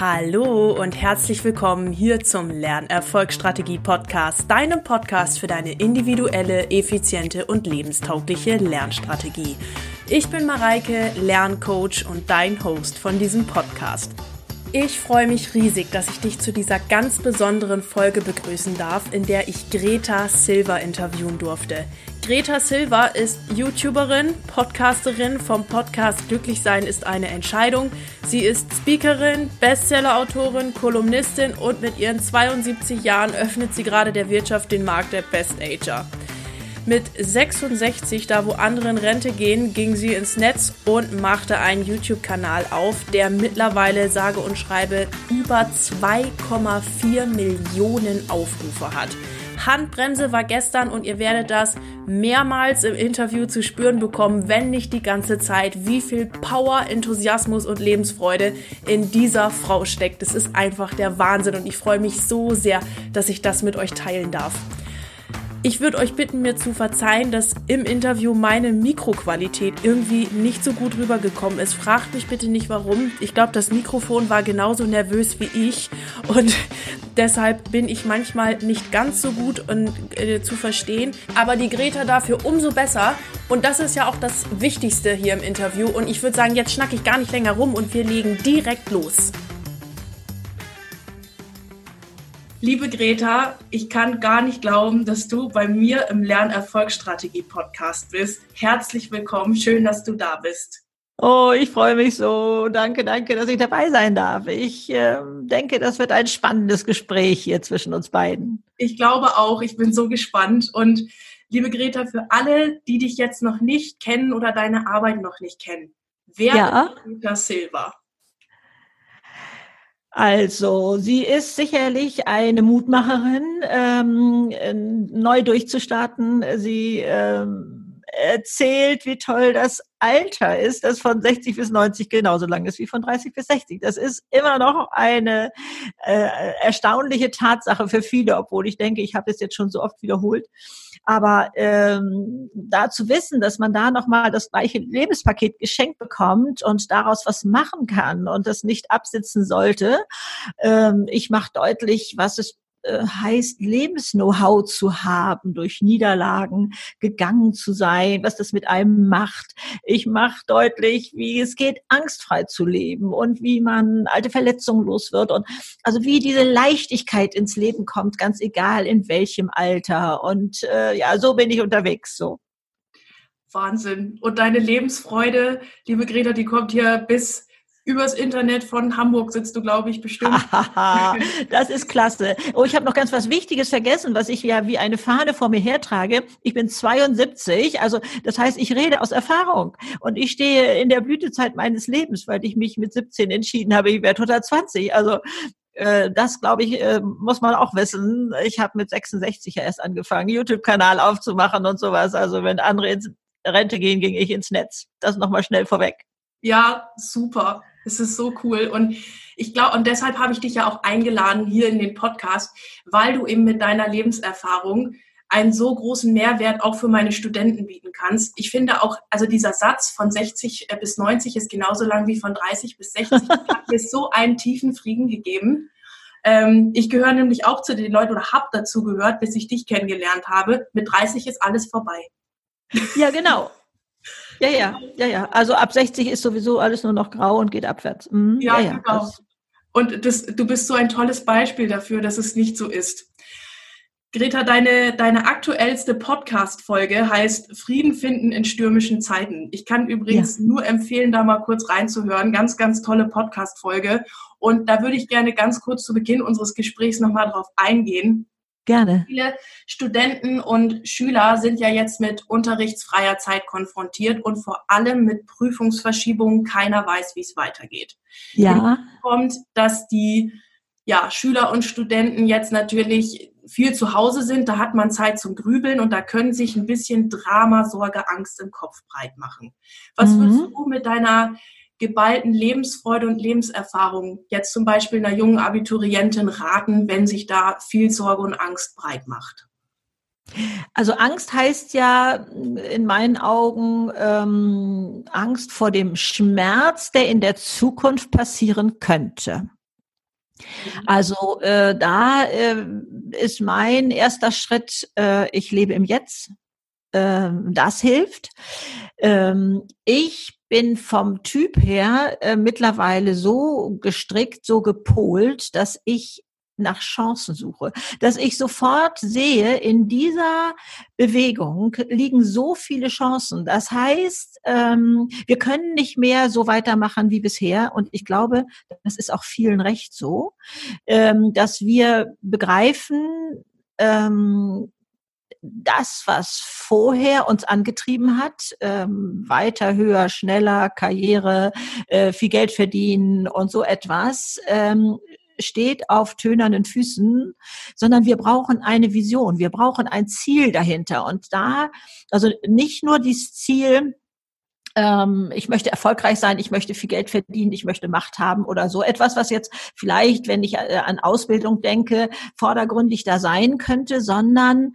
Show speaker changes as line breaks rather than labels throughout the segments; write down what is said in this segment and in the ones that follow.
Hallo und herzlich willkommen hier zum Lernerfolgsstrategie Podcast, deinem Podcast für deine individuelle, effiziente und lebenstaugliche Lernstrategie. Ich bin Mareike, Lerncoach und dein Host von diesem Podcast. Ich freue mich riesig, dass ich dich zu dieser ganz besonderen Folge begrüßen darf, in der ich Greta Silva interviewen durfte. Greta Silva ist YouTuberin, Podcasterin vom Podcast Glücklich sein ist eine Entscheidung. Sie ist Speakerin, Bestsellerautorin, Kolumnistin und mit ihren 72 Jahren öffnet sie gerade der Wirtschaft den Markt der Best Ager. Mit 66, da wo andere in Rente gehen, ging sie ins Netz und machte einen YouTube-Kanal auf, der mittlerweile sage und schreibe über 2,4 Millionen Aufrufe hat. Handbremse war gestern und ihr werdet das mehrmals im Interview zu spüren bekommen, wenn nicht die ganze Zeit, wie viel Power, Enthusiasmus und Lebensfreude in dieser Frau steckt. Das ist einfach der Wahnsinn und ich freue mich so sehr, dass ich das mit euch teilen darf. Ich würde euch bitten, mir zu verzeihen, dass im Interview meine Mikroqualität irgendwie nicht so gut rübergekommen ist. Fragt mich bitte nicht warum. Ich glaube, das Mikrofon war genauso nervös wie ich und deshalb bin ich manchmal nicht ganz so gut und, äh, zu verstehen. Aber die Greta dafür umso besser. Und das ist ja auch das Wichtigste hier im Interview. Und ich würde sagen, jetzt schnacke ich gar nicht länger rum und wir legen direkt los. Liebe Greta, ich kann gar nicht glauben, dass du bei mir im Lernerfolgsstrategie-Podcast bist. Herzlich willkommen, schön, dass du da bist.
Oh, ich freue mich so. Danke, danke, dass ich dabei sein darf. Ich äh, denke, das wird ein spannendes Gespräch hier zwischen uns beiden.
Ich glaube auch, ich bin so gespannt. Und liebe Greta, für alle, die dich jetzt noch nicht kennen oder deine Arbeit noch nicht kennen, wer ja. ist Greta Silva?
Also, sie ist sicherlich eine Mutmacherin, ähm, neu durchzustarten. Sie ähm, erzählt, wie toll das Alter ist, das von 60 bis 90 genauso lang ist wie von 30 bis 60. Das ist immer noch eine äh, erstaunliche Tatsache für viele, obwohl ich denke, ich habe es jetzt schon so oft wiederholt. Aber ähm, da zu wissen, dass man da nochmal das gleiche Lebenspaket geschenkt bekommt und daraus was machen kann und das nicht absitzen sollte. Ähm, ich mache deutlich, was es äh, heißt, Lebensknow-how zu haben, durch Niederlagen gegangen zu sein, was das mit einem macht. Ich mache deutlich, wie es geht, angstfrei zu leben und wie man alte Verletzungen los wird und also wie diese Leichtigkeit ins Leben kommt, ganz egal in welchem Alter. Und äh, ja, so bin ich unterwegs so.
Wahnsinn. Und deine Lebensfreude, liebe Greta, die kommt hier bis übers Internet von Hamburg sitzt du, glaube ich, bestimmt.
das ist klasse. Oh, ich habe noch ganz was Wichtiges vergessen, was ich ja wie eine Fahne vor mir hertrage. Ich bin 72, also das heißt, ich rede aus Erfahrung und ich stehe in der Blütezeit meines Lebens, weil ich mich mit 17 entschieden habe, ich werde 120. Also äh, das, glaube ich, äh, muss man auch wissen. Ich habe mit 66 ja erst angefangen, YouTube-Kanal aufzumachen und sowas. Also wenn andere ins Rente gehen, ging ich ins Netz. Das nochmal schnell vorweg.
Ja, super. Es ist so cool. Und ich glaube, und deshalb habe ich dich ja auch eingeladen hier in den Podcast, weil du eben mit deiner Lebenserfahrung einen so großen Mehrwert auch für meine Studenten bieten kannst. Ich finde auch, also dieser Satz von 60 äh, bis 90 ist genauso lang wie von 30 bis 60. hat mir so einen tiefen Frieden gegeben. Ähm, ich gehöre nämlich auch zu den Leuten oder habe dazu gehört, bis ich dich kennengelernt habe. Mit 30 ist alles vorbei.
Ja, genau. Ja, ja, ja, ja. Also ab 60 ist sowieso alles nur noch grau und geht abwärts.
Mhm. Ja, ja, genau. Das. Und das, du bist so ein tolles Beispiel dafür, dass es nicht so ist. Greta, deine, deine aktuellste Podcast-Folge heißt Frieden finden in stürmischen Zeiten. Ich kann übrigens ja. nur empfehlen, da mal kurz reinzuhören. Ganz, ganz tolle Podcast-Folge. Und da würde ich gerne ganz kurz zu Beginn unseres Gesprächs nochmal drauf eingehen.
Gerne.
Viele Studenten und Schüler sind ja jetzt mit unterrichtsfreier Zeit konfrontiert und vor allem mit Prüfungsverschiebungen. Keiner weiß, wie es weitergeht.
Ja.
kommt, dass die ja, Schüler und Studenten jetzt natürlich viel zu Hause sind. Da hat man Zeit zum Grübeln und da können sich ein bisschen Drama, Sorge, Angst im Kopf breit machen. Was mhm. würdest du mit deiner geballten Lebensfreude und Lebenserfahrung jetzt zum Beispiel einer jungen Abiturientin raten, wenn sich da viel Sorge und Angst breit macht?
Also Angst heißt ja in meinen Augen ähm, Angst vor dem Schmerz, der in der Zukunft passieren könnte. Also äh, da äh, ist mein erster Schritt, äh, ich lebe im Jetzt. Ähm, das hilft. Ähm, ich bin vom Typ her äh, mittlerweile so gestrickt, so gepolt, dass ich nach Chancen suche, dass ich sofort sehe, in dieser Bewegung liegen so viele Chancen. Das heißt, ähm, wir können nicht mehr so weitermachen wie bisher. Und ich glaube, das ist auch vielen recht so, ähm, dass wir begreifen, ähm, das, was vorher uns angetrieben hat, ähm, weiter, höher, schneller, Karriere, äh, viel Geld verdienen und so etwas, ähm, steht auf tönernen Füßen, sondern wir brauchen eine Vision, wir brauchen ein Ziel dahinter. Und da, also nicht nur dieses Ziel, ähm, ich möchte erfolgreich sein, ich möchte viel Geld verdienen, ich möchte Macht haben oder so etwas, was jetzt vielleicht, wenn ich äh, an Ausbildung denke, vordergründig da sein könnte, sondern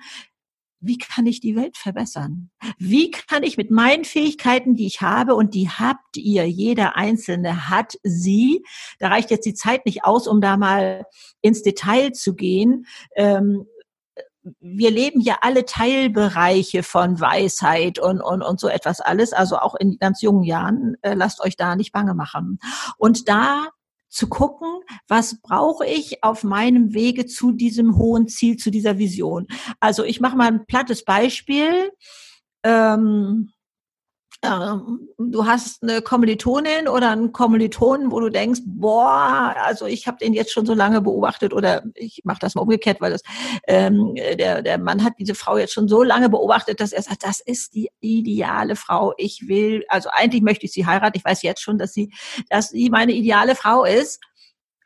wie kann ich die Welt verbessern? Wie kann ich mit meinen Fähigkeiten, die ich habe, und die habt ihr, jeder Einzelne hat sie, da reicht jetzt die Zeit nicht aus, um da mal ins Detail zu gehen. Ähm, wir leben ja alle Teilbereiche von Weisheit und, und, und so etwas alles, also auch in ganz jungen Jahren, äh, lasst euch da nicht bange machen. Und da zu gucken, was brauche ich auf meinem Wege zu diesem hohen Ziel, zu dieser Vision. Also ich mache mal ein plattes Beispiel. Ähm, du hast eine Kommilitonin oder einen Kommilitonen, wo du denkst, boah, also ich habe den jetzt schon so lange beobachtet oder ich mache das mal umgekehrt, weil das ähm, der, der Mann hat diese Frau jetzt schon so lange beobachtet, dass er sagt, das ist die ideale Frau. Ich will, also eigentlich möchte ich sie heiraten. Ich weiß jetzt schon, dass sie, dass sie meine ideale Frau ist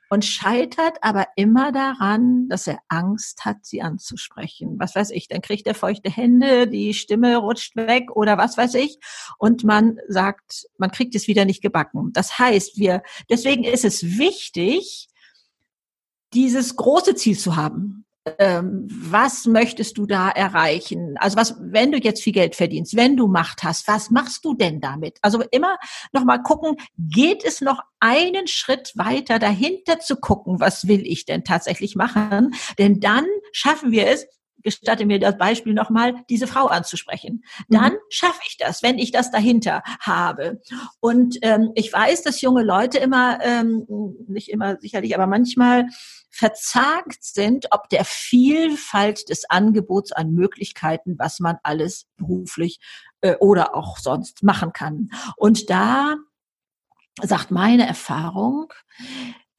und scheitert aber immer daran, dass er Angst hat, sie anzusprechen. Was weiß ich, dann kriegt er feuchte Hände, die Stimme rutscht weg oder was weiß ich und man sagt, man kriegt es wieder nicht gebacken. Das heißt, wir deswegen ist es wichtig, dieses große Ziel zu haben ähm, was möchtest du da erreichen? Also was, wenn du jetzt viel Geld verdienst, wenn du Macht hast, was machst du denn damit? Also immer noch mal gucken, geht es noch einen Schritt weiter dahinter zu gucken, was will ich denn tatsächlich machen? Denn dann schaffen wir es, gestatte mir das Beispiel nochmal, diese Frau anzusprechen. Dann mhm. schaffe ich das, wenn ich das dahinter habe. Und ähm, ich weiß, dass junge Leute immer, ähm, nicht immer sicherlich, aber manchmal verzagt sind, ob der Vielfalt des Angebots an Möglichkeiten, was man alles beruflich äh, oder auch sonst machen kann. Und da sagt meine Erfahrung,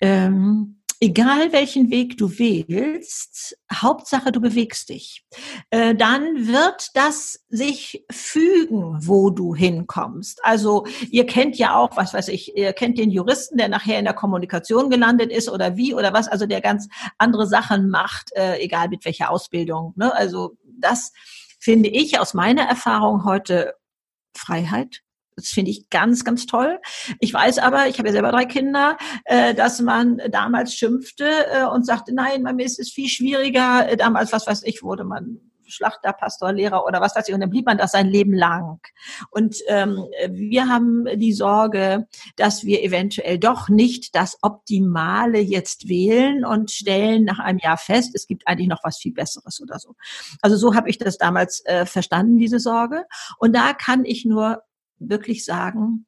ähm, egal welchen Weg du wählst, Hauptsache du bewegst dich, äh, dann wird das sich fügen, wo du hinkommst. Also ihr kennt ja auch, was weiß ich, ihr kennt den Juristen, der nachher in der Kommunikation gelandet ist oder wie oder was, also der ganz andere Sachen macht, äh, egal mit welcher Ausbildung. Ne? Also das finde ich aus meiner Erfahrung heute Freiheit, das finde ich ganz, ganz toll. Ich weiß aber, ich habe ja selber drei Kinder, äh, dass man damals schimpfte äh, und sagte, nein, bei mir ist es viel schwieriger. Äh, damals, was weiß ich, wurde man Schlachter, Pastor, Lehrer oder was weiß ich. Und dann blieb man das sein Leben lang. Und ähm, wir haben die Sorge, dass wir eventuell doch nicht das Optimale jetzt wählen und stellen nach einem Jahr fest, es gibt eigentlich noch was viel Besseres oder so. Also so habe ich das damals äh, verstanden, diese Sorge. Und da kann ich nur wirklich sagen,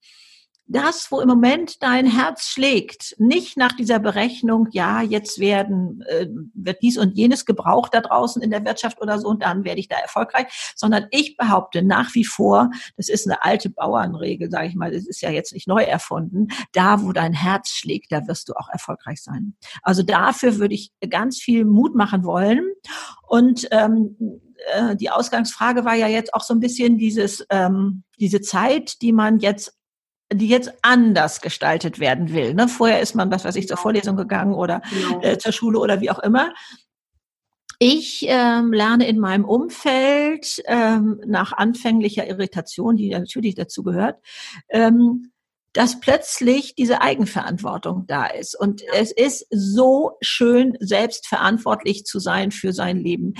das, wo im Moment dein Herz schlägt, nicht nach dieser Berechnung, ja, jetzt werden, äh, wird dies und jenes gebraucht da draußen in der Wirtschaft oder so und dann werde ich da erfolgreich, sondern ich behaupte nach wie vor, das ist eine alte Bauernregel, sage ich mal, das ist ja jetzt nicht neu erfunden, da, wo dein Herz schlägt, da wirst du auch erfolgreich sein. Also dafür würde ich ganz viel Mut machen wollen und ähm, äh, die Ausgangsfrage war ja jetzt auch so ein bisschen dieses, ähm, diese Zeit, die man jetzt die jetzt anders gestaltet werden will. Ne? Vorher ist man, was weiß ich, zur genau. Vorlesung gegangen oder genau. äh, zur Schule oder wie auch immer. Ich ähm, lerne in meinem Umfeld ähm, nach anfänglicher Irritation, die natürlich dazu gehört, ähm, dass plötzlich diese Eigenverantwortung da ist. Und es ist so schön, selbstverantwortlich zu sein für sein Leben.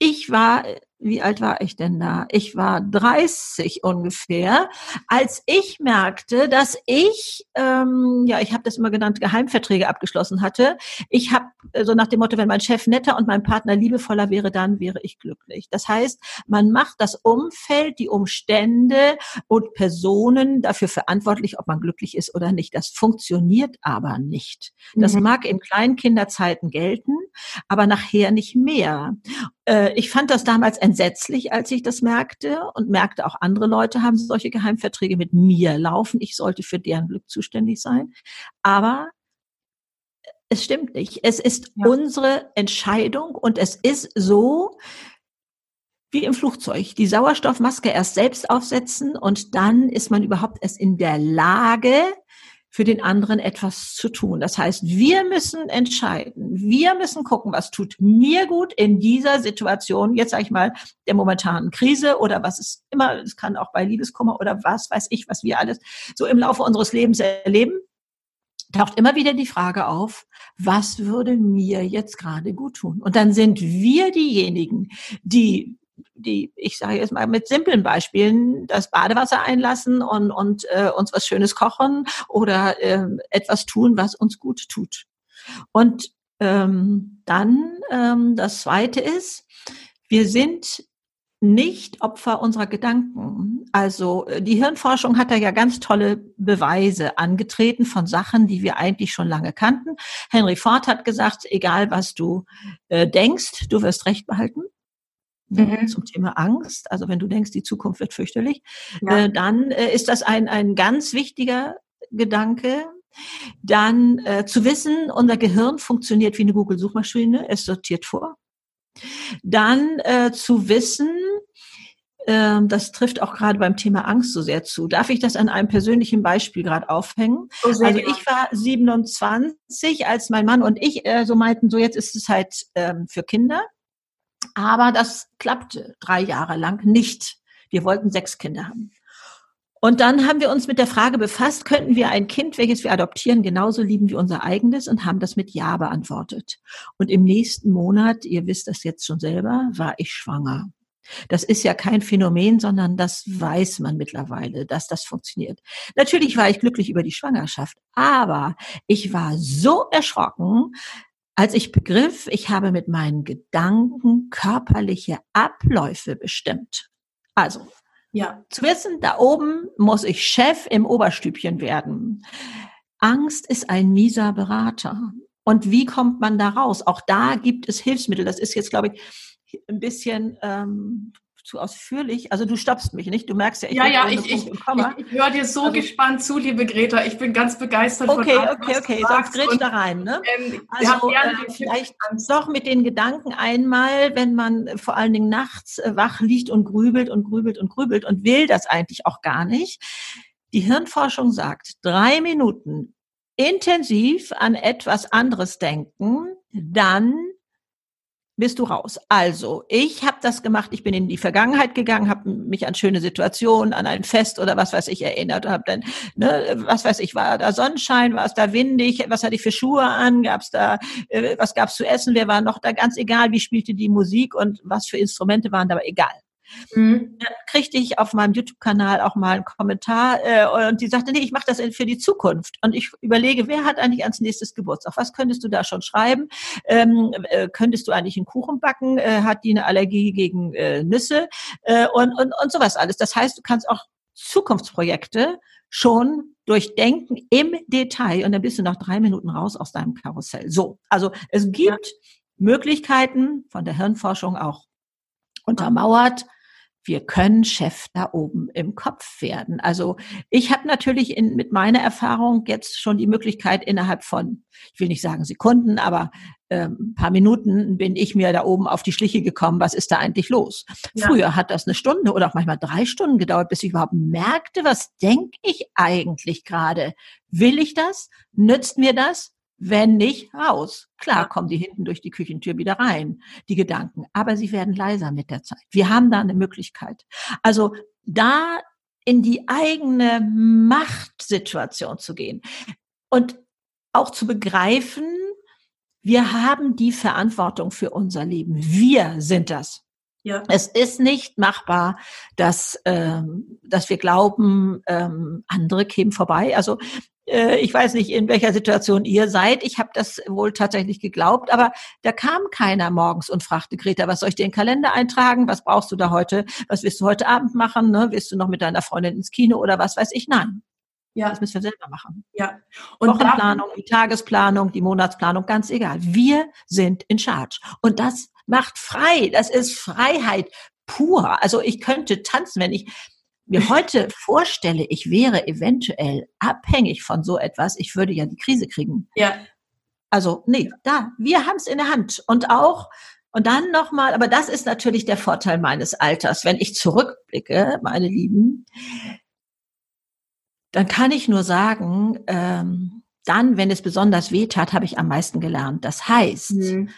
Ich war wie alt war ich denn da? Ich war 30 ungefähr, als ich merkte, dass ich, ähm, ja, ich habe das immer genannt, Geheimverträge abgeschlossen hatte. Ich habe äh, so nach dem Motto, wenn mein Chef netter und mein Partner liebevoller wäre, dann wäre ich glücklich. Das heißt, man macht das Umfeld, die Umstände und Personen dafür verantwortlich, ob man glücklich ist oder nicht. Das funktioniert aber nicht. Das mhm. mag in Kleinkinderzeiten gelten, aber nachher nicht mehr. Äh, ich fand das damals entsetzlich, als ich das merkte und merkte auch andere Leute haben solche Geheimverträge mit mir laufen. Ich sollte für deren Glück zuständig sein. Aber es stimmt nicht. Es ist ja. unsere Entscheidung und es ist so, wie im Flugzeug, die Sauerstoffmaske erst selbst aufsetzen und dann ist man überhaupt erst in der Lage, für den anderen etwas zu tun. Das heißt, wir müssen entscheiden, wir müssen gucken, was tut mir gut in dieser Situation, jetzt sage ich mal, der momentanen Krise oder was ist immer, es kann auch bei Liebeskummer oder was weiß ich, was wir alles so im Laufe unseres Lebens erleben, taucht immer wieder die Frage auf, was würde mir jetzt gerade gut tun? Und dann sind wir diejenigen, die die, ich sage jetzt mal mit simplen Beispielen, das Badewasser einlassen und, und äh, uns was Schönes kochen oder äh, etwas tun, was uns gut tut. Und ähm, dann ähm, das Zweite ist, wir sind nicht Opfer unserer Gedanken. Also äh, die Hirnforschung hat da ja ganz tolle Beweise angetreten von Sachen, die wir eigentlich schon lange kannten. Henry Ford hat gesagt, egal was du äh, denkst, du wirst Recht behalten. Ne, mhm. zum Thema Angst. Also wenn du denkst, die Zukunft wird fürchterlich, ja. äh, dann äh, ist das ein, ein ganz wichtiger Gedanke. Dann äh, zu wissen, unser Gehirn funktioniert wie eine Google-Suchmaschine, es sortiert vor. Dann äh, zu wissen, äh, das trifft auch gerade beim Thema Angst so sehr zu. Darf ich das an einem persönlichen Beispiel gerade aufhängen? Oh, also ich war 27, als mein Mann und ich äh, so meinten, so jetzt ist es halt ähm, für Kinder. Aber das klappte drei Jahre lang nicht. Wir wollten sechs Kinder haben. Und dann haben wir uns mit der Frage befasst, könnten wir ein Kind, welches wir adoptieren, genauso lieben wie unser eigenes und haben das mit Ja beantwortet. Und im nächsten Monat, ihr wisst das jetzt schon selber, war ich schwanger. Das ist ja kein Phänomen, sondern das weiß man mittlerweile, dass das funktioniert. Natürlich war ich glücklich über die Schwangerschaft, aber ich war so erschrocken, als ich begriff, ich habe mit meinen Gedanken körperliche Abläufe bestimmt. Also, ja. zu wissen, da oben muss ich Chef im Oberstübchen werden. Angst ist ein mieser Berater. Und wie kommt man da raus? Auch da gibt es Hilfsmittel. Das ist jetzt, glaube ich, ein bisschen ähm, zu ausführlich. Also du stoppst mich nicht. Du merkst ja,
ich ja, ja, ich, ich, ich, ich höre dir so also, gespannt zu, liebe Greta. Ich bin ganz begeistert
okay, von allem, Okay, okay, okay. Sonst grätsch da rein. Ne? Ähm, also äh, vielleicht doch mit den Gedanken einmal, wenn man vor allen Dingen nachts äh, wach liegt und grübelt und grübelt und grübelt und will das eigentlich auch gar nicht. Die Hirnforschung sagt, drei Minuten intensiv an etwas anderes denken, dann bist du raus. Also, ich habe das gemacht, ich bin in die Vergangenheit gegangen, habe mich an schöne Situationen, an ein Fest oder was weiß ich erinnert, habe dann, ne, was weiß ich, war da Sonnenschein, war es da windig, was hatte ich für Schuhe an, gab es da, äh, was gab's zu essen, wer war noch da, ganz egal, wie spielte die Musik und was für Instrumente waren da, aber egal. Mhm. Dann kriegte ich auf meinem YouTube-Kanal auch mal einen Kommentar äh, und die sagte, nee, ich mache das für die Zukunft. Und ich überlege, wer hat eigentlich als nächstes Geburtstag? Was könntest du da schon schreiben? Ähm, äh, könntest du eigentlich einen Kuchen backen? Äh, hat die eine Allergie gegen äh, Nüsse? Äh, und, und, und sowas alles. Das heißt, du kannst auch Zukunftsprojekte schon durchdenken im Detail und dann bist du nach drei Minuten raus aus deinem Karussell. So, also es gibt ja. Möglichkeiten von der Hirnforschung auch untermauert, wir können Chef da oben im Kopf werden. Also ich habe natürlich in, mit meiner Erfahrung jetzt schon die Möglichkeit innerhalb von, ich will nicht sagen Sekunden, aber äh, ein paar Minuten bin ich mir da oben auf die Schliche gekommen, was ist da eigentlich los? Ja. Früher hat das eine Stunde oder auch manchmal drei Stunden gedauert, bis ich überhaupt merkte, was denke ich eigentlich gerade? Will ich das? Nützt mir das? Wenn nicht, raus. Klar kommen die hinten durch die Küchentür wieder rein, die Gedanken. Aber sie werden leiser mit der Zeit. Wir haben da eine Möglichkeit. Also da in die eigene Machtsituation zu gehen und auch zu begreifen, wir haben die Verantwortung für unser Leben. Wir sind das. Ja. Es ist nicht machbar, dass, ähm, dass wir glauben, ähm, andere kämen vorbei. Also ich weiß nicht, in welcher Situation ihr seid. Ich habe das wohl tatsächlich geglaubt, aber da kam keiner morgens und fragte Greta, was soll ich dir in den Kalender eintragen? Was brauchst du da heute? Was willst du heute Abend machen? Ne? Willst du noch mit deiner Freundin ins Kino oder was weiß ich? Nein. Ja. Das müssen wir selber machen.
Ja.
Und Wochenplanung, die Tagesplanung, die Monatsplanung, ganz egal. Wir sind in Charge. Und das macht frei. Das ist Freiheit pur. Also ich könnte tanzen, wenn ich mir heute vorstelle, ich wäre eventuell abhängig von so etwas, ich würde ja die Krise kriegen.
Ja.
Also, nee, da, wir haben es in der Hand. Und auch, und dann nochmal, aber das ist natürlich der Vorteil meines Alters. Wenn ich zurückblicke, meine Lieben, dann kann ich nur sagen, ähm, dann, wenn es besonders weh tat, habe ich am meisten gelernt. Das heißt, mhm.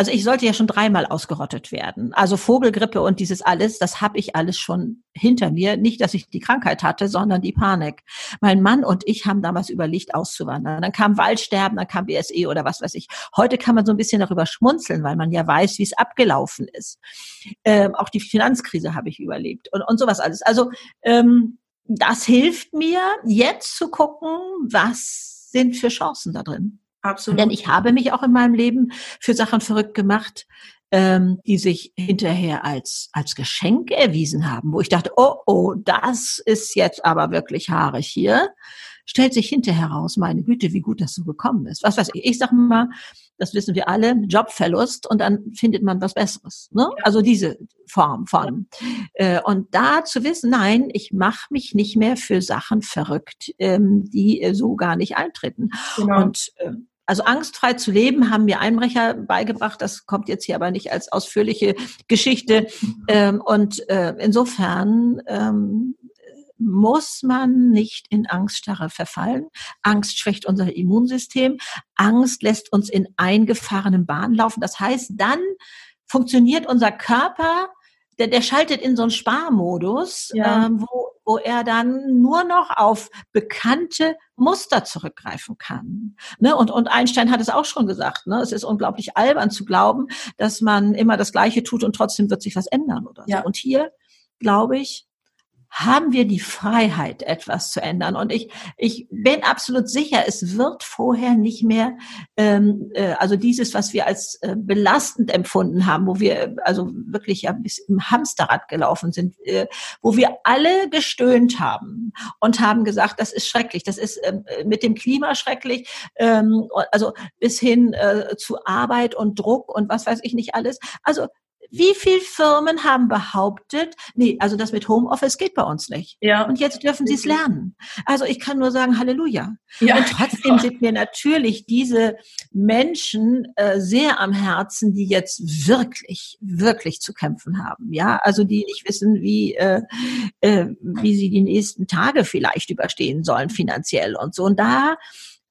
Also ich sollte ja schon dreimal ausgerottet werden. Also Vogelgrippe und dieses alles, das habe ich alles schon hinter mir. Nicht, dass ich die Krankheit hatte, sondern die Panik. Mein Mann und ich haben damals überlegt, auszuwandern. Dann kam Waldsterben, dann kam BSE oder was weiß ich. Heute kann man so ein bisschen darüber schmunzeln, weil man ja weiß, wie es abgelaufen ist. Ähm, auch die Finanzkrise habe ich überlebt und, und sowas alles. Also ähm, das hilft mir, jetzt zu gucken, was sind für Chancen da drin. Absolut. Denn ich habe mich auch in meinem Leben für Sachen verrückt gemacht, ähm, die sich hinterher als, als Geschenk erwiesen haben, wo ich dachte, oh, oh, das ist jetzt aber wirklich haarig hier. Stellt sich hinterher raus, meine Güte, wie gut das so gekommen ist. Was weiß ich, ich sage mal, das wissen wir alle, Jobverlust und dann findet man was Besseres. Ne? Also diese Form von. Äh, und da zu wissen, nein, ich mache mich nicht mehr für Sachen verrückt, ähm, die äh, so gar nicht eintreten. Genau. Und äh, also angstfrei zu leben haben mir Einbrecher beigebracht. Das kommt jetzt hier aber nicht als ausführliche Geschichte. Ähm, und äh, insofern ähm, muss man nicht in Angststarre verfallen. Angst schwächt unser Immunsystem. Angst lässt uns in eingefahrenen Bahnen laufen. Das heißt, dann funktioniert unser Körper der, der schaltet in so einen Sparmodus, ja. ähm, wo, wo er dann nur noch auf bekannte Muster zurückgreifen kann. Ne? Und, und Einstein hat es auch schon gesagt, ne? es ist unglaublich albern zu glauben, dass man immer das Gleiche tut und trotzdem wird sich was ändern oder so. Ja. Und hier, glaube ich, haben wir die Freiheit, etwas zu ändern. Und ich, ich bin absolut sicher, es wird vorher nicht mehr, ähm, äh, also dieses, was wir als äh, belastend empfunden haben, wo wir also wirklich ja bis im Hamsterrad gelaufen sind, äh, wo wir alle gestöhnt haben und haben gesagt, das ist schrecklich, das ist äh, mit dem Klima schrecklich, ähm, also bis hin äh, zu Arbeit und Druck und was weiß ich nicht alles. Also wie viele Firmen haben behauptet, nee, also das mit Homeoffice geht bei uns nicht. Ja. Und jetzt dürfen sie es lernen. Also ich kann nur sagen, Halleluja. Ja. Und trotzdem sind mir natürlich diese Menschen äh, sehr am Herzen, die jetzt wirklich, wirklich zu kämpfen haben. Ja, also die nicht wissen, wie, äh, äh, wie sie die nächsten Tage vielleicht überstehen sollen finanziell und so. Und da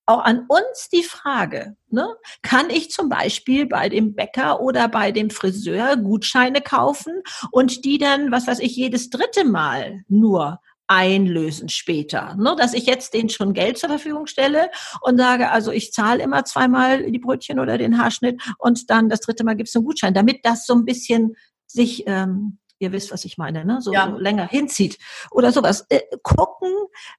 auch an uns die Frage, ne? kann ich zum Beispiel bei dem Bäcker oder bei dem Friseur Gutscheine kaufen und die dann, was weiß ich, jedes dritte Mal nur einlösen später, ne? dass ich jetzt denen schon Geld zur Verfügung stelle und sage, also ich zahle immer zweimal die Brötchen oder den Haarschnitt und dann das dritte Mal gibt es einen Gutschein, damit das so ein bisschen sich ähm, ihr wisst, was ich meine, ne? so, ja. so länger hinzieht oder sowas. Äh, gucken,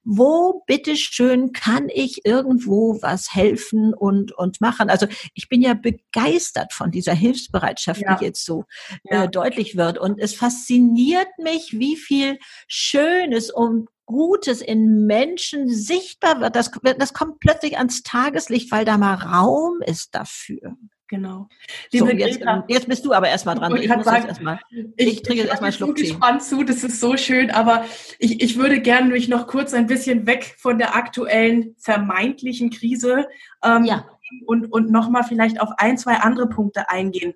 wo bitteschön kann ich irgendwo was helfen und, und machen. Also ich bin ja begeistert von dieser Hilfsbereitschaft, ja. die jetzt so ja. äh, deutlich wird. Und es fasziniert mich, wie viel Schönes und Gutes in Menschen sichtbar wird. Das, das kommt plötzlich ans Tageslicht, weil da mal Raum ist dafür.
Genau.
so, jetzt, jetzt, bist du aber erstmal dran.
Ich, ich muss sagen, erstmal. Ich, ich trinke jetzt erstmal Schluck Tee. gespannt zu, das ist so schön, aber ich, ich würde gerne mich noch kurz ein bisschen weg von der aktuellen vermeintlichen Krise ähm, ja. und, und nochmal vielleicht auf ein, zwei andere Punkte eingehen.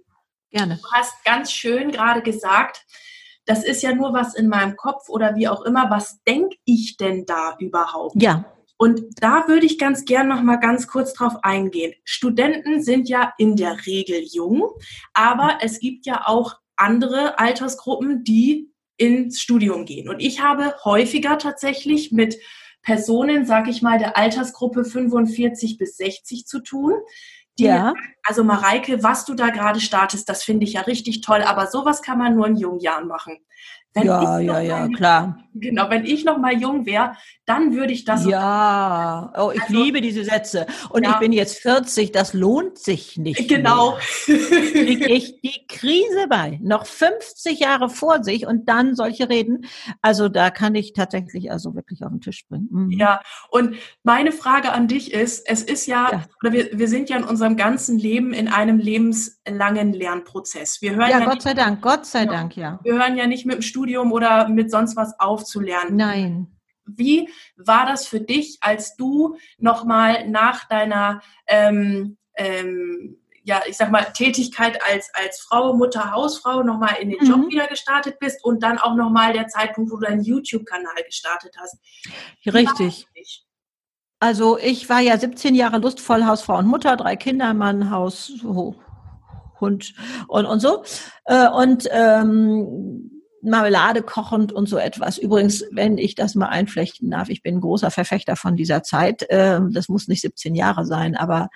Gerne.
Du hast ganz schön gerade gesagt, das ist ja nur was in meinem Kopf oder wie auch immer. Was denke ich denn da überhaupt?
Ja.
Und da würde ich ganz gern noch mal ganz kurz drauf eingehen. Studenten sind ja in der Regel jung, aber es gibt ja auch andere Altersgruppen, die ins Studium gehen. Und ich habe häufiger tatsächlich mit Personen, sag ich mal, der Altersgruppe 45 bis 60 zu tun, die ja. also Mareike, was du da gerade startest, das finde ich ja richtig toll, aber sowas kann man nur in jungen Jahren machen.
Wenn ja, ja, ja, klar.
Genau, wenn ich noch mal jung wäre, dann würde ich das.
Ja, oh, ich also, liebe diese Sätze. Und ja. ich bin jetzt 40, das lohnt sich nicht.
Genau.
Kriege ich die Krise bei. Noch 50 Jahre vor sich und dann solche Reden. Also da kann ich tatsächlich also wirklich auf den Tisch bringen.
Mhm. Ja, und meine Frage an dich ist, es ist ja, ja, oder wir, wir sind ja in unserem ganzen Leben in einem lebenslangen Lernprozess. Wir hören
ja, ja Gott sei Dank, Gott sei Dank, ja.
Wir hören ja nicht mit dem Studium Studium oder mit sonst was aufzulernen.
Nein.
Wie war das für dich, als du nochmal nach deiner, ähm, ähm, ja, ich sag mal, Tätigkeit als, als Frau, Mutter, Hausfrau nochmal in den mhm. Job wieder gestartet bist und dann auch nochmal der Zeitpunkt, wo du deinen YouTube-Kanal gestartet hast?
Richtig. Also ich war ja 17 Jahre lustvoll Hausfrau und Mutter, drei Kinder, Mann, Haus, Hund und, und so. Äh, und ähm, Marmelade kochend und so etwas. Übrigens, wenn ich das mal einflechten darf, ich bin ein großer Verfechter von dieser Zeit. Ähm, das muss nicht 17 Jahre sein, aber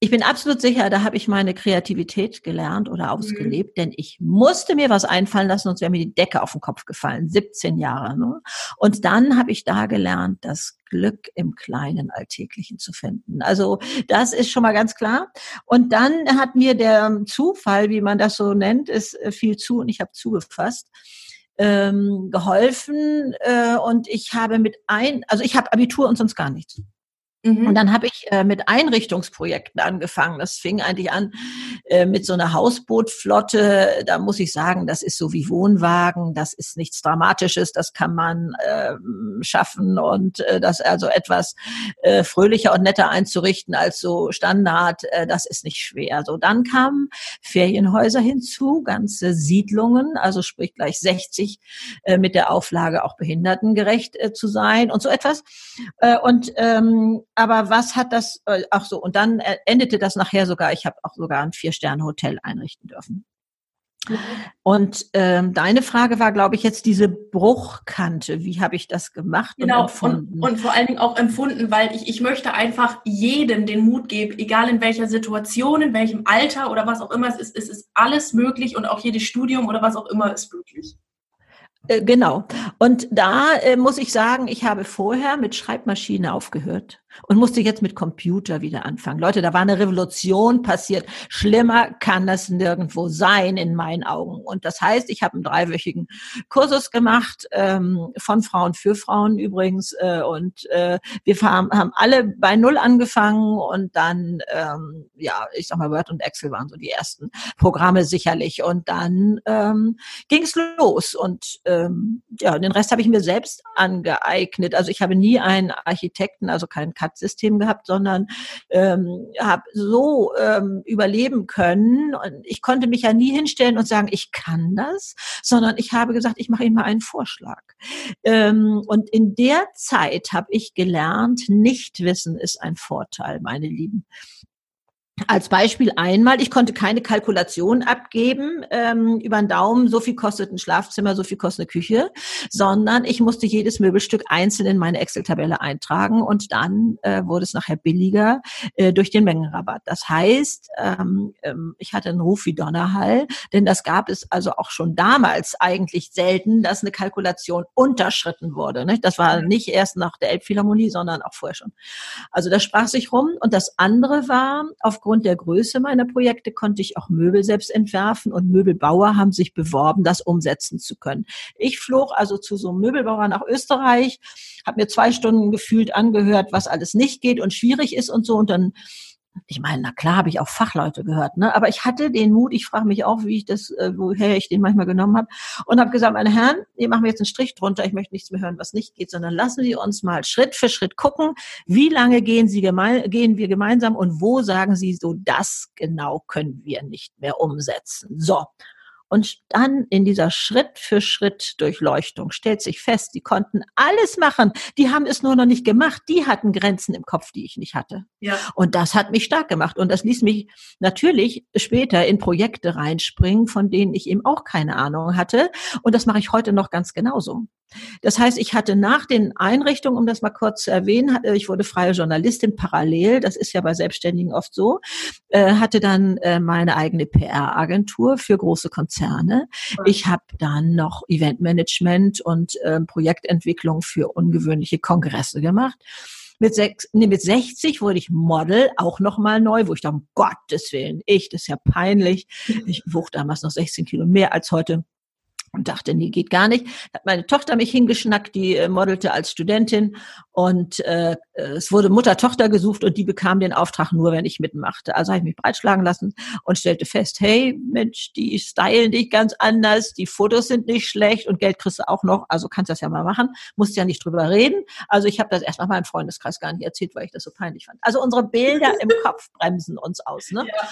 ich bin absolut sicher, da habe ich meine Kreativität gelernt oder ausgelebt, mhm. denn ich musste mir was einfallen lassen, sonst wäre mir die Decke auf den Kopf gefallen. 17 Jahre. Ne? Und dann habe ich da gelernt, das Glück im kleinen Alltäglichen zu finden. Also das ist schon mal ganz klar. Und dann hat mir der Zufall, wie man das so nennt, ist äh, viel zu und ich habe zugefasst ähm, geholfen äh, und ich habe mit ein, also ich habe Abitur und sonst gar nichts. Mhm. Und dann habe ich äh, mit Einrichtungsprojekten angefangen. Das fing eigentlich an äh, mit so einer Hausbootflotte. Da muss ich sagen, das ist so wie Wohnwagen. Das ist nichts Dramatisches. Das kann man äh, schaffen und äh, das also etwas äh, fröhlicher und netter einzurichten als so Standard. Äh, das ist nicht schwer. So dann kamen Ferienhäuser hinzu, ganze Siedlungen, also sprich gleich 60 äh, mit der Auflage auch behindertengerecht zu sein und so etwas. Und ähm, aber was hat das, äh, ach so, und dann äh, endete das nachher sogar, ich habe auch sogar ein Vier-Sterne-Hotel einrichten dürfen. Und ähm, deine Frage war, glaube ich, jetzt diese Bruchkante. Wie habe ich das gemacht?
Genau, und, und, und, vor allen Dingen auch empfunden, weil ich, ich möchte einfach jedem den Mut geben, egal in welcher Situation, in welchem Alter oder was auch immer es ist, es ist alles möglich und auch jedes Studium oder was auch immer ist möglich.
Äh, genau. Und da äh, muss ich sagen, ich habe vorher mit Schreibmaschine aufgehört und musste jetzt mit Computer wieder anfangen. Leute, da war eine Revolution passiert. Schlimmer kann das nirgendwo sein in meinen Augen. Und das heißt, ich habe einen dreiwöchigen Kursus gemacht ähm, von Frauen für Frauen übrigens. Äh, und äh, wir haben, alle bei Null angefangen und dann, ähm, ja, ich sag mal, Word und Excel waren so die ersten Programme sicherlich. Und dann ähm, ging es los. Und ähm, ja, den Rest habe ich mir selbst angeeignet. Also ich habe nie einen Architekten, also keinen CAD-System gehabt, sondern ähm, habe so ähm, überleben können. Und ich konnte mich ja nie hinstellen und sagen, ich kann das, sondern ich habe gesagt, ich mache Ihnen mal einen Vorschlag. Ähm, und in der Zeit habe ich gelernt, Nichtwissen ist ein Vorteil, meine Lieben. Als Beispiel einmal, ich konnte keine Kalkulation abgeben ähm, über den Daumen, so viel kostet ein Schlafzimmer, so viel kostet eine Küche, sondern ich musste jedes Möbelstück einzeln in meine Excel-Tabelle eintragen und dann äh, wurde es nachher billiger äh, durch den Mengenrabatt. Das heißt, ähm, ähm, ich hatte einen Ruf wie Donnerhall, denn das gab es also auch schon damals eigentlich selten, dass eine Kalkulation unterschritten wurde. Nicht? Das war nicht erst nach der Elbphilharmonie, sondern auch vorher schon. Also das sprach sich rum und das andere war aufgrund aufgrund der Größe meiner Projekte konnte ich auch Möbel selbst entwerfen und Möbelbauer haben sich beworben, das umsetzen zu können. Ich flog also zu so einem Möbelbauer nach Österreich, habe mir zwei Stunden gefühlt angehört, was alles nicht geht und schwierig ist und so und dann ich meine, na klar habe ich auch Fachleute gehört, ne? aber ich hatte den Mut, ich frage mich auch, wie ich das, äh, woher ich den manchmal genommen habe und habe gesagt, meine Herren, wir machen jetzt einen Strich drunter, ich möchte nichts mehr hören, was nicht geht, sondern lassen Sie uns mal Schritt für Schritt gucken, wie lange gehen, Sie geme gehen wir gemeinsam und wo sagen Sie so, das genau können wir nicht mehr umsetzen. So. Und dann in dieser Schritt für Schritt Durchleuchtung stellt sich fest, die konnten alles machen. Die haben es nur noch nicht gemacht. Die hatten Grenzen im Kopf, die ich nicht hatte. Ja. Und das hat mich stark gemacht. Und das ließ mich natürlich später in Projekte reinspringen, von denen ich eben auch keine Ahnung hatte. Und das mache ich heute noch ganz genauso. Das heißt, ich hatte nach den Einrichtungen, um das mal kurz zu erwähnen, ich wurde freie Journalistin parallel, das ist ja bei Selbstständigen oft so, äh, hatte dann äh, meine eigene PR-Agentur für große Konzerne. Ich habe dann noch Eventmanagement und ähm, Projektentwicklung für ungewöhnliche Kongresse gemacht. Mit, sechs, nee, mit 60 wurde ich Model, auch nochmal neu, wo ich dachte, um Gottes Willen, ich, das ist ja peinlich. Ich wog damals noch 16 Kilo mehr als heute und dachte, nee, geht gar nicht. Hat meine Tochter mich hingeschnackt, die äh, modelte als Studentin und äh, es wurde Mutter-Tochter gesucht und die bekam den Auftrag nur, wenn ich mitmachte. Also habe ich mich breitschlagen lassen und stellte fest, hey, Mensch, die stylen dich ganz anders, die Fotos sind nicht schlecht und Geld kriegst du auch noch, also kannst das ja mal machen, musst ja nicht drüber reden. Also ich habe das erstmal meinem Freundeskreis gar nicht erzählt, weil ich das so peinlich fand. Also unsere Bilder im Kopf bremsen uns aus. Ne? Ja.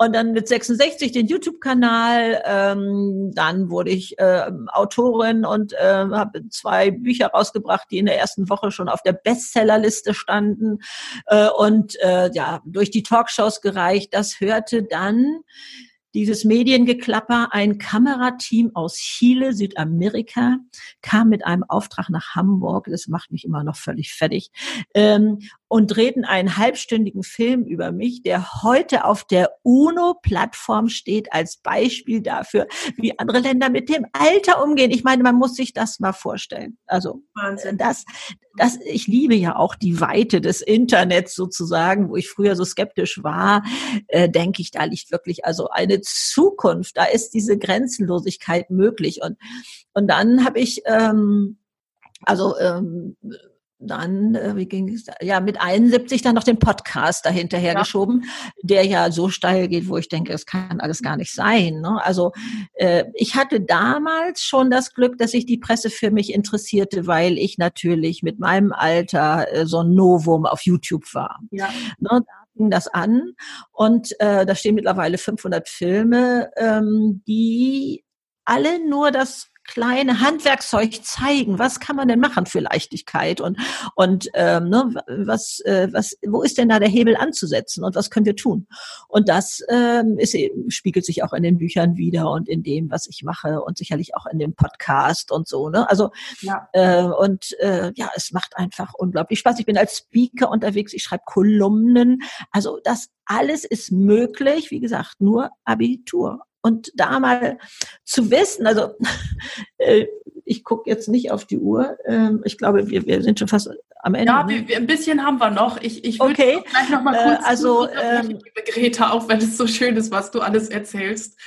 Und dann mit 66 den YouTube-Kanal. Ähm, dann wurde ich äh, Autorin und äh, habe zwei Bücher rausgebracht, die in der ersten Woche schon auf der Bestsellerliste standen äh, und äh, ja durch die Talkshows gereicht. Das hörte dann dieses Mediengeklapper, ein Kamerateam aus Chile, Südamerika, kam mit einem Auftrag nach Hamburg, das macht mich immer noch völlig fertig, ähm, und drehten einen halbstündigen Film über mich, der heute auf der UNO-Plattform steht als Beispiel dafür, wie andere Länder mit dem Alter umgehen. Ich meine, man muss sich das mal vorstellen. Also Wahnsinn. das, das, ich liebe ja auch die Weite des Internets sozusagen, wo ich früher so skeptisch war, äh, denke ich, da liegt wirklich also eine Zukunft. Da ist diese Grenzenlosigkeit möglich. Und und dann habe ich ähm, also ähm, dann, äh, wie ging es, ja, mit 71 dann noch den Podcast dahinterher ja. geschoben, der ja so steil geht, wo ich denke, es kann alles gar nicht sein. Ne? Also äh, ich hatte damals schon das Glück, dass sich die Presse für mich interessierte, weil ich natürlich mit meinem Alter äh, so ein Novum auf YouTube war. Ja. Ne? Da fing das an und äh, da stehen mittlerweile 500 Filme, ähm, die alle nur das kleine Handwerkzeug zeigen. Was kann man denn machen für Leichtigkeit und und ähm, ne, was äh, was wo ist denn da der Hebel anzusetzen und was können wir tun? Und das ähm, ist eben, spiegelt sich auch in den Büchern wieder und in dem, was ich mache und sicherlich auch in dem Podcast und so. Ne? Also ja. äh, und äh, ja, es macht einfach unglaublich Spaß. Ich bin als Speaker unterwegs. Ich schreibe Kolumnen. Also das alles ist möglich. Wie gesagt, nur Abitur und da mal zu wissen, also äh, ich gucke jetzt nicht auf die Uhr. Ähm, ich glaube, wir, wir sind schon fast am Ende.
Ja, ne? wir, ein bisschen haben wir noch. Ich, ich würde okay. gleich noch mal kurz
äh, also, ähm,
liebe Greta, auch wenn es so schön ist, was du alles erzählst.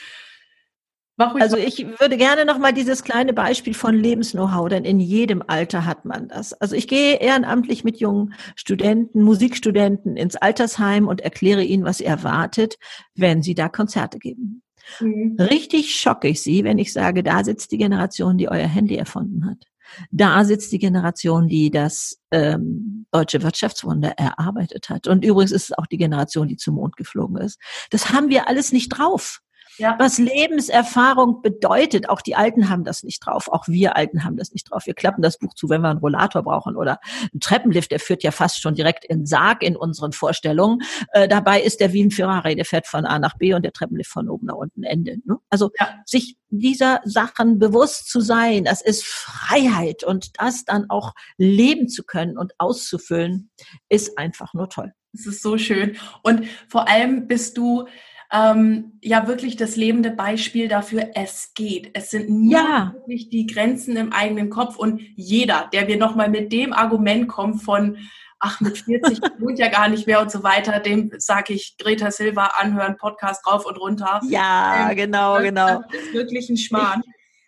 Also ich würde gerne noch mal dieses kleine Beispiel von Lebensknow-how, denn in jedem Alter hat man das. Also ich gehe ehrenamtlich mit jungen Studenten, Musikstudenten ins Altersheim und erkläre ihnen, was erwartet, wenn sie da Konzerte geben. Mhm. Richtig schocke ich Sie, wenn ich sage, da sitzt die Generation, die euer Handy erfunden hat. Da sitzt die Generation, die das ähm, deutsche Wirtschaftswunder erarbeitet hat. Und übrigens ist es auch die Generation, die zum Mond geflogen ist. Das haben wir alles nicht drauf ja. was Lebenserfahrung bedeutet. Auch die Alten haben das nicht drauf. Auch wir Alten haben das nicht drauf. Wir klappen das Buch zu, wenn wir einen Rollator brauchen oder einen Treppenlift, der führt ja fast schon direkt in Sarg in unseren Vorstellungen. Äh, dabei ist der wie ein Ferrari, der fährt von A nach B und der Treppenlift von oben nach unten Ende. Ne? Also ja. sich dieser Sachen bewusst zu sein, das ist Freiheit und das dann auch leben zu können und auszufüllen, ist einfach nur toll.
Es ist so schön. Und vor allem bist du ähm, ja wirklich das lebende Beispiel dafür, es geht. Es sind nur ja. wirklich die Grenzen im eigenen Kopf und jeder, der wir nochmal mit dem Argument kommt von ach, mit 40 wohnt ja gar nicht mehr und so weiter, dem sage ich Greta Silva anhören, Podcast rauf und runter.
Ja, ähm, genau, das, genau.
Das ist wirklich ein Schmarrn.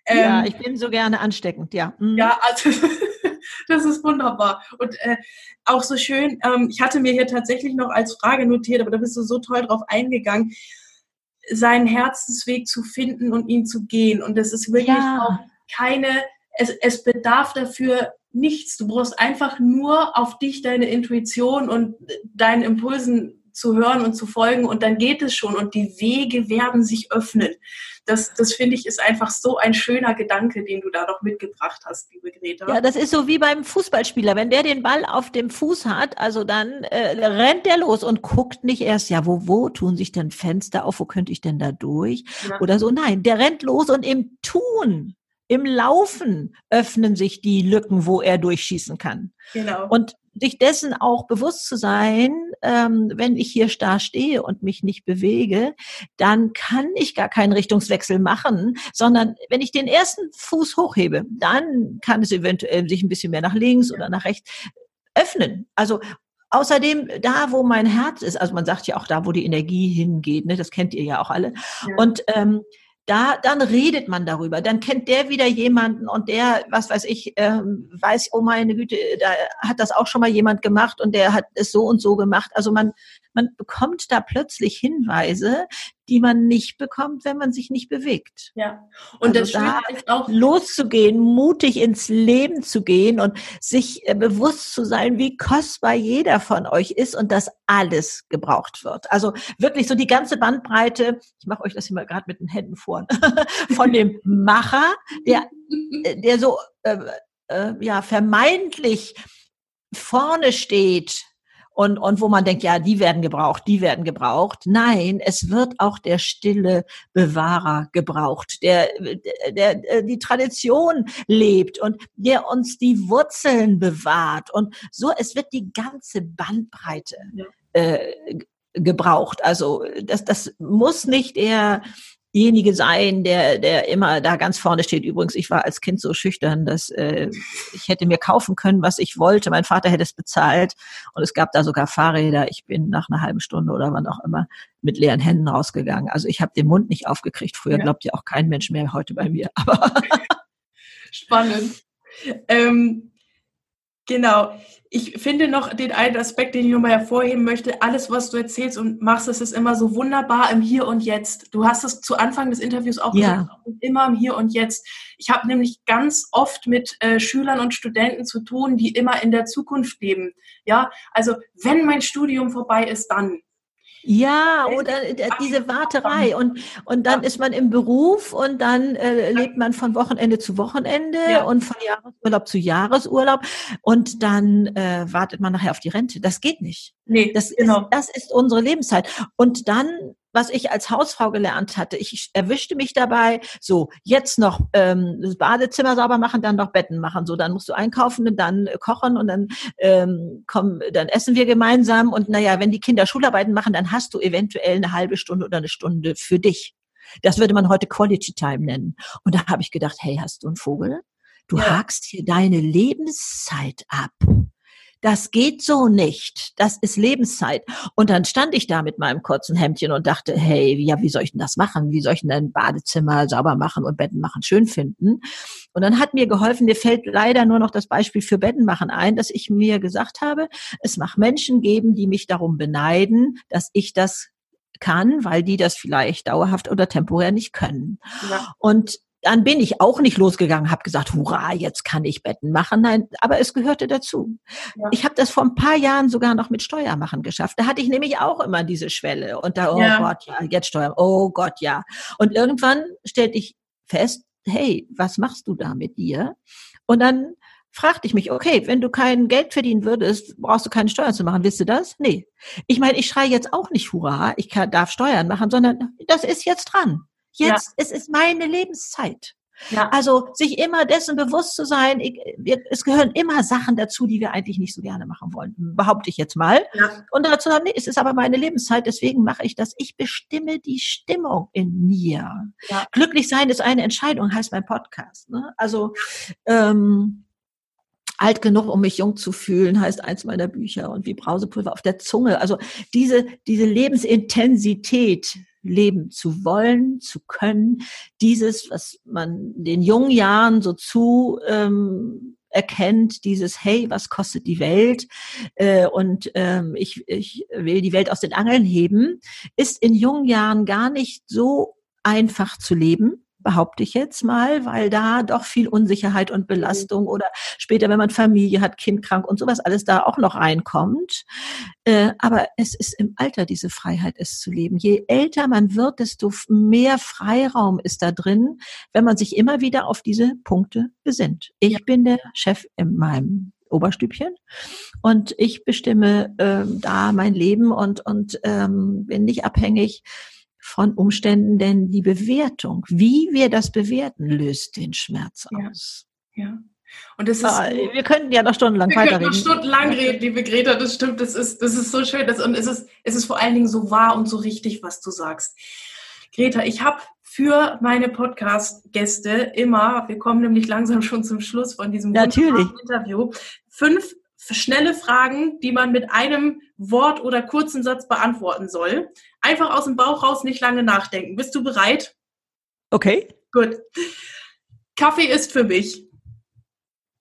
Ich, ja, ähm, ich bin so gerne ansteckend, ja.
Mhm. Ja, also das ist wunderbar. Und äh, auch so schön, ähm, ich hatte mir hier tatsächlich noch als Frage notiert, aber da bist du so toll drauf eingegangen, seinen Herzensweg zu finden und ihn zu gehen. Und das ist wirklich ja. auch keine, es, es bedarf dafür nichts. Du brauchst einfach nur auf dich, deine Intuition und deinen Impulsen zu hören und zu folgen und dann geht es schon und die Wege werden sich öffnen. Das, das finde ich ist einfach so ein schöner Gedanke, den du da doch mitgebracht hast, liebe Greta.
Ja, das ist so wie beim Fußballspieler. Wenn der den Ball auf dem Fuß hat, also dann äh, rennt der los und guckt nicht erst, ja, wo, wo tun sich denn Fenster auf, wo könnte ich denn da durch? Ja. Oder so. Nein, der rennt los und im Tun im Laufen öffnen sich die Lücken, wo er durchschießen kann. Genau. Und sich dessen auch bewusst zu sein, ähm, wenn ich hier starr stehe und mich nicht bewege, dann kann ich gar keinen Richtungswechsel machen, sondern wenn ich den ersten Fuß hochhebe, dann kann es eventuell sich ein bisschen mehr nach links oder nach rechts öffnen. Also Außerdem, da wo mein Herz ist, also man sagt ja auch da, wo die Energie hingeht, ne, das kennt ihr ja auch alle. Ja. Und ähm, da, dann redet man darüber. Dann kennt der wieder jemanden und der, was weiß ich, ähm, weiß, oh meine Güte, da hat das auch schon mal jemand gemacht und der hat es so und so gemacht. Also man, man bekommt da plötzlich Hinweise, die man nicht bekommt, wenn man sich nicht bewegt.
Ja. Und also das da ist auch
loszugehen, mutig ins Leben zu gehen und sich äh, bewusst zu sein, wie kostbar jeder von euch ist und dass alles gebraucht wird. Also wirklich so die ganze Bandbreite. Ich mache euch das hier mal gerade mit den Händen vor. von dem Macher, der, äh, der so äh, äh, ja vermeintlich vorne steht und, und wo man denkt, ja, die werden gebraucht, die werden gebraucht. Nein, es wird auch der stille Bewahrer gebraucht, der, der, der die Tradition lebt und der uns die Wurzeln bewahrt. Und so, es wird die ganze Bandbreite ja. äh, gebraucht. Also das, das muss nicht der derjenige sein, der, der immer da ganz vorne steht. Übrigens, ich war als Kind so schüchtern, dass äh, ich hätte mir kaufen können, was ich wollte. Mein Vater hätte es bezahlt und es gab da sogar Fahrräder. Ich bin nach einer halben Stunde oder wann auch immer mit leeren Händen rausgegangen. Also ich habe den Mund nicht aufgekriegt. Früher ja. glaubt ja auch kein Mensch mehr heute bei mir. Aber
Spannend. Ähm, Genau. Ich finde noch den einen Aspekt, den ich nochmal hervorheben möchte. Alles, was du erzählst und machst, das ist immer so wunderbar im Hier und Jetzt. Du hast es zu Anfang des Interviews auch
ja. gesagt,
immer im Hier und Jetzt. Ich habe nämlich ganz oft mit äh, Schülern und Studenten zu tun, die immer in der Zukunft leben. Ja, also wenn mein Studium vorbei ist, dann.
Ja, oder diese Warterei und und dann ist man im Beruf und dann äh, lebt man von Wochenende zu Wochenende ja. und von Jahresurlaub zu Jahresurlaub und dann äh, wartet man nachher auf die Rente. Das geht nicht. Nee, das genau. ist das ist unsere Lebenszeit und dann was ich als Hausfrau gelernt hatte. Ich erwischte mich dabei, so, jetzt noch ähm, das Badezimmer sauber machen, dann noch Betten machen. So, dann musst du einkaufen und dann äh, kochen und dann ähm, komm, dann essen wir gemeinsam. Und naja, wenn die Kinder Schularbeiten machen, dann hast du eventuell eine halbe Stunde oder eine Stunde für dich. Das würde man heute Quality Time nennen. Und da habe ich gedacht, hey, hast du einen Vogel? Du ja. hakst hier deine Lebenszeit ab das geht so nicht. Das ist Lebenszeit. Und dann stand ich da mit meinem kurzen Hemdchen und dachte, hey, ja, wie soll ich denn das machen? Wie soll ich denn ein Badezimmer sauber machen und Betten machen schön finden? Und dann hat mir geholfen, mir fällt leider nur noch das Beispiel für Betten machen ein, dass ich mir gesagt habe, es mag Menschen geben, die mich darum beneiden, dass ich das kann, weil die das vielleicht dauerhaft oder temporär nicht können. Ja. Und dann bin ich auch nicht losgegangen, habe gesagt, hurra, jetzt kann ich Betten machen. Nein, aber es gehörte dazu. Ja. Ich habe das vor ein paar Jahren sogar noch mit Steuermachen geschafft. Da hatte ich nämlich auch immer diese Schwelle und da, oh ja. Gott, ja, jetzt Steuern, oh Gott, ja. Und irgendwann stellte ich fest, hey, was machst du da mit dir? Und dann fragte ich mich, okay, wenn du kein Geld verdienen würdest, brauchst du keine Steuern zu machen. Wisst ihr das? Nee. Ich meine, ich schreie jetzt auch nicht Hurra, ich kann, darf Steuern machen, sondern das ist jetzt dran. Jetzt, ja. es ist meine Lebenszeit. Ja. Also sich immer dessen bewusst zu sein, ich, wir, es gehören immer Sachen dazu, die wir eigentlich nicht so gerne machen wollen, behaupte ich jetzt mal. Ja. Und dazu sagen, nee, es ist aber meine Lebenszeit, deswegen mache ich das. Ich bestimme die Stimmung in mir. Ja. Glücklich sein ist eine Entscheidung, heißt mein Podcast. Ne? Also ähm, alt genug, um mich jung zu fühlen, heißt eins meiner Bücher und wie Brausepulver auf der Zunge. Also diese, diese Lebensintensität, leben zu wollen, zu können. Dieses, was man den jungen Jahren so zu ähm, erkennt, dieses Hey, was kostet die Welt äh, und ähm, ich, ich will die Welt aus den Angeln heben, ist in jungen Jahren gar nicht so einfach zu leben behaupte ich jetzt mal, weil da doch viel Unsicherheit und Belastung oder später, wenn man Familie hat, Kind krank und sowas alles da auch noch reinkommt. Äh, aber es ist im Alter diese Freiheit, es zu leben. Je älter man wird, desto mehr Freiraum ist da drin, wenn man sich immer wieder auf diese Punkte besinnt. Ich ja. bin der Chef in meinem Oberstübchen und ich bestimme ähm, da mein Leben und und ähm, bin nicht abhängig von Umständen, denn die Bewertung, wie wir das bewerten, löst den Schmerz aus.
Ja. ja. Und das ist, ah,
wir könnten ja noch stundenlang
wir weiterreden. Wir stundenlang reden, liebe Greta, das stimmt, das ist, das ist so schön. Das, und es ist, es ist vor allen Dingen so wahr und so richtig, was du sagst. Greta, ich habe für meine Podcast-Gäste immer, wir kommen nämlich langsam schon zum Schluss von diesem
Natürlich.
Interview, fünf schnelle Fragen, die man mit einem Wort oder kurzen Satz beantworten soll. Einfach aus dem Bauch raus, nicht lange nachdenken. Bist du bereit?
Okay.
Gut. Kaffee ist für mich.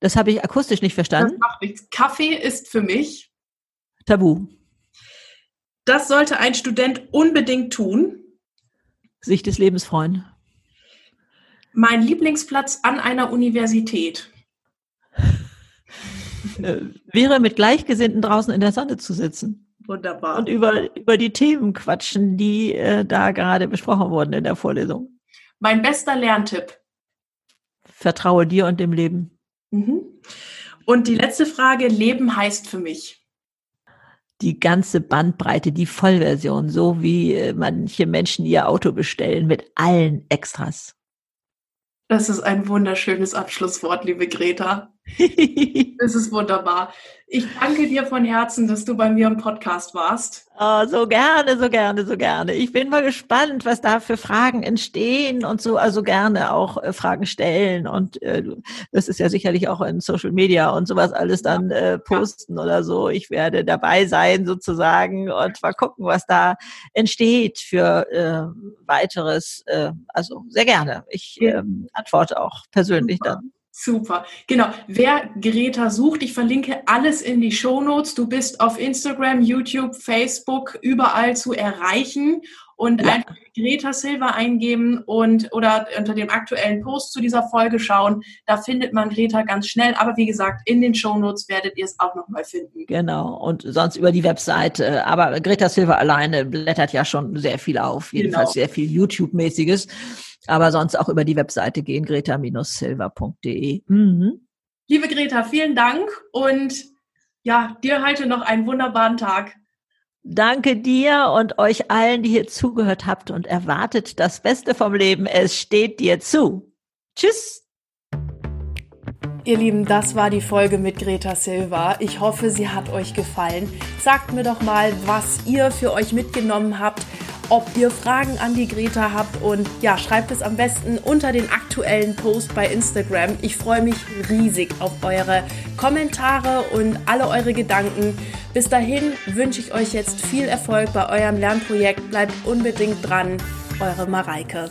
Das habe ich akustisch nicht verstanden. Das
macht nichts. Kaffee ist für mich.
Tabu.
Das sollte ein Student unbedingt tun
sich des Lebens freuen?
Mein Lieblingsplatz an einer Universität.
Äh, wäre mit Gleichgesinnten draußen in der Sonne zu sitzen.
Wunderbar.
Und über, über die Themen quatschen, die äh, da gerade besprochen wurden in der Vorlesung.
Mein bester Lerntipp.
Vertraue dir und dem Leben.
Mhm. Und die letzte Frage, Leben heißt für mich
die ganze Bandbreite, die Vollversion, so wie äh, manche Menschen ihr Auto bestellen mit allen Extras.
Das ist ein wunderschönes Abschlusswort, liebe Greta. Es ist wunderbar. Ich danke dir von Herzen, dass du bei mir im Podcast warst.
Oh, so gerne, so gerne, so gerne. Ich bin mal gespannt, was da für Fragen entstehen und so, also gerne auch äh, Fragen stellen. Und äh, das ist ja sicherlich auch in Social Media und sowas alles dann äh, posten oder so. Ich werde dabei sein sozusagen und mal gucken, was da entsteht für äh, weiteres. Äh, also sehr gerne. Ich äh, antworte auch persönlich dann.
Super. Genau. Wer Greta sucht, ich verlinke alles in die Show Notes. Du bist auf Instagram, YouTube, Facebook überall zu erreichen und ja. einfach Greta Silva eingeben und oder unter dem aktuellen Post zu dieser Folge schauen. Da findet man Greta ganz schnell. Aber wie gesagt, in den Show Notes werdet ihr es auch nochmal finden.
Genau. Und sonst über die Webseite. Aber Greta Silva alleine blättert ja schon sehr viel auf. Jedenfalls genau. sehr viel YouTube-mäßiges aber sonst auch über die Webseite gehen, greta-silver.de. Mhm.
Liebe Greta, vielen Dank und ja, dir heute noch einen wunderbaren Tag.
Danke dir und euch allen, die hier zugehört habt und erwartet das Beste vom Leben. Es steht dir zu. Tschüss.
Ihr Lieben, das war die Folge mit Greta Silva. Ich hoffe, sie hat euch gefallen. Sagt mir doch mal, was ihr für euch mitgenommen habt ob ihr Fragen an die Greta habt und ja, schreibt es am besten unter den aktuellen Post bei Instagram. Ich freue mich riesig auf eure Kommentare und alle eure Gedanken. Bis dahin wünsche ich euch jetzt viel Erfolg bei eurem Lernprojekt. Bleibt unbedingt dran. Eure Mareike.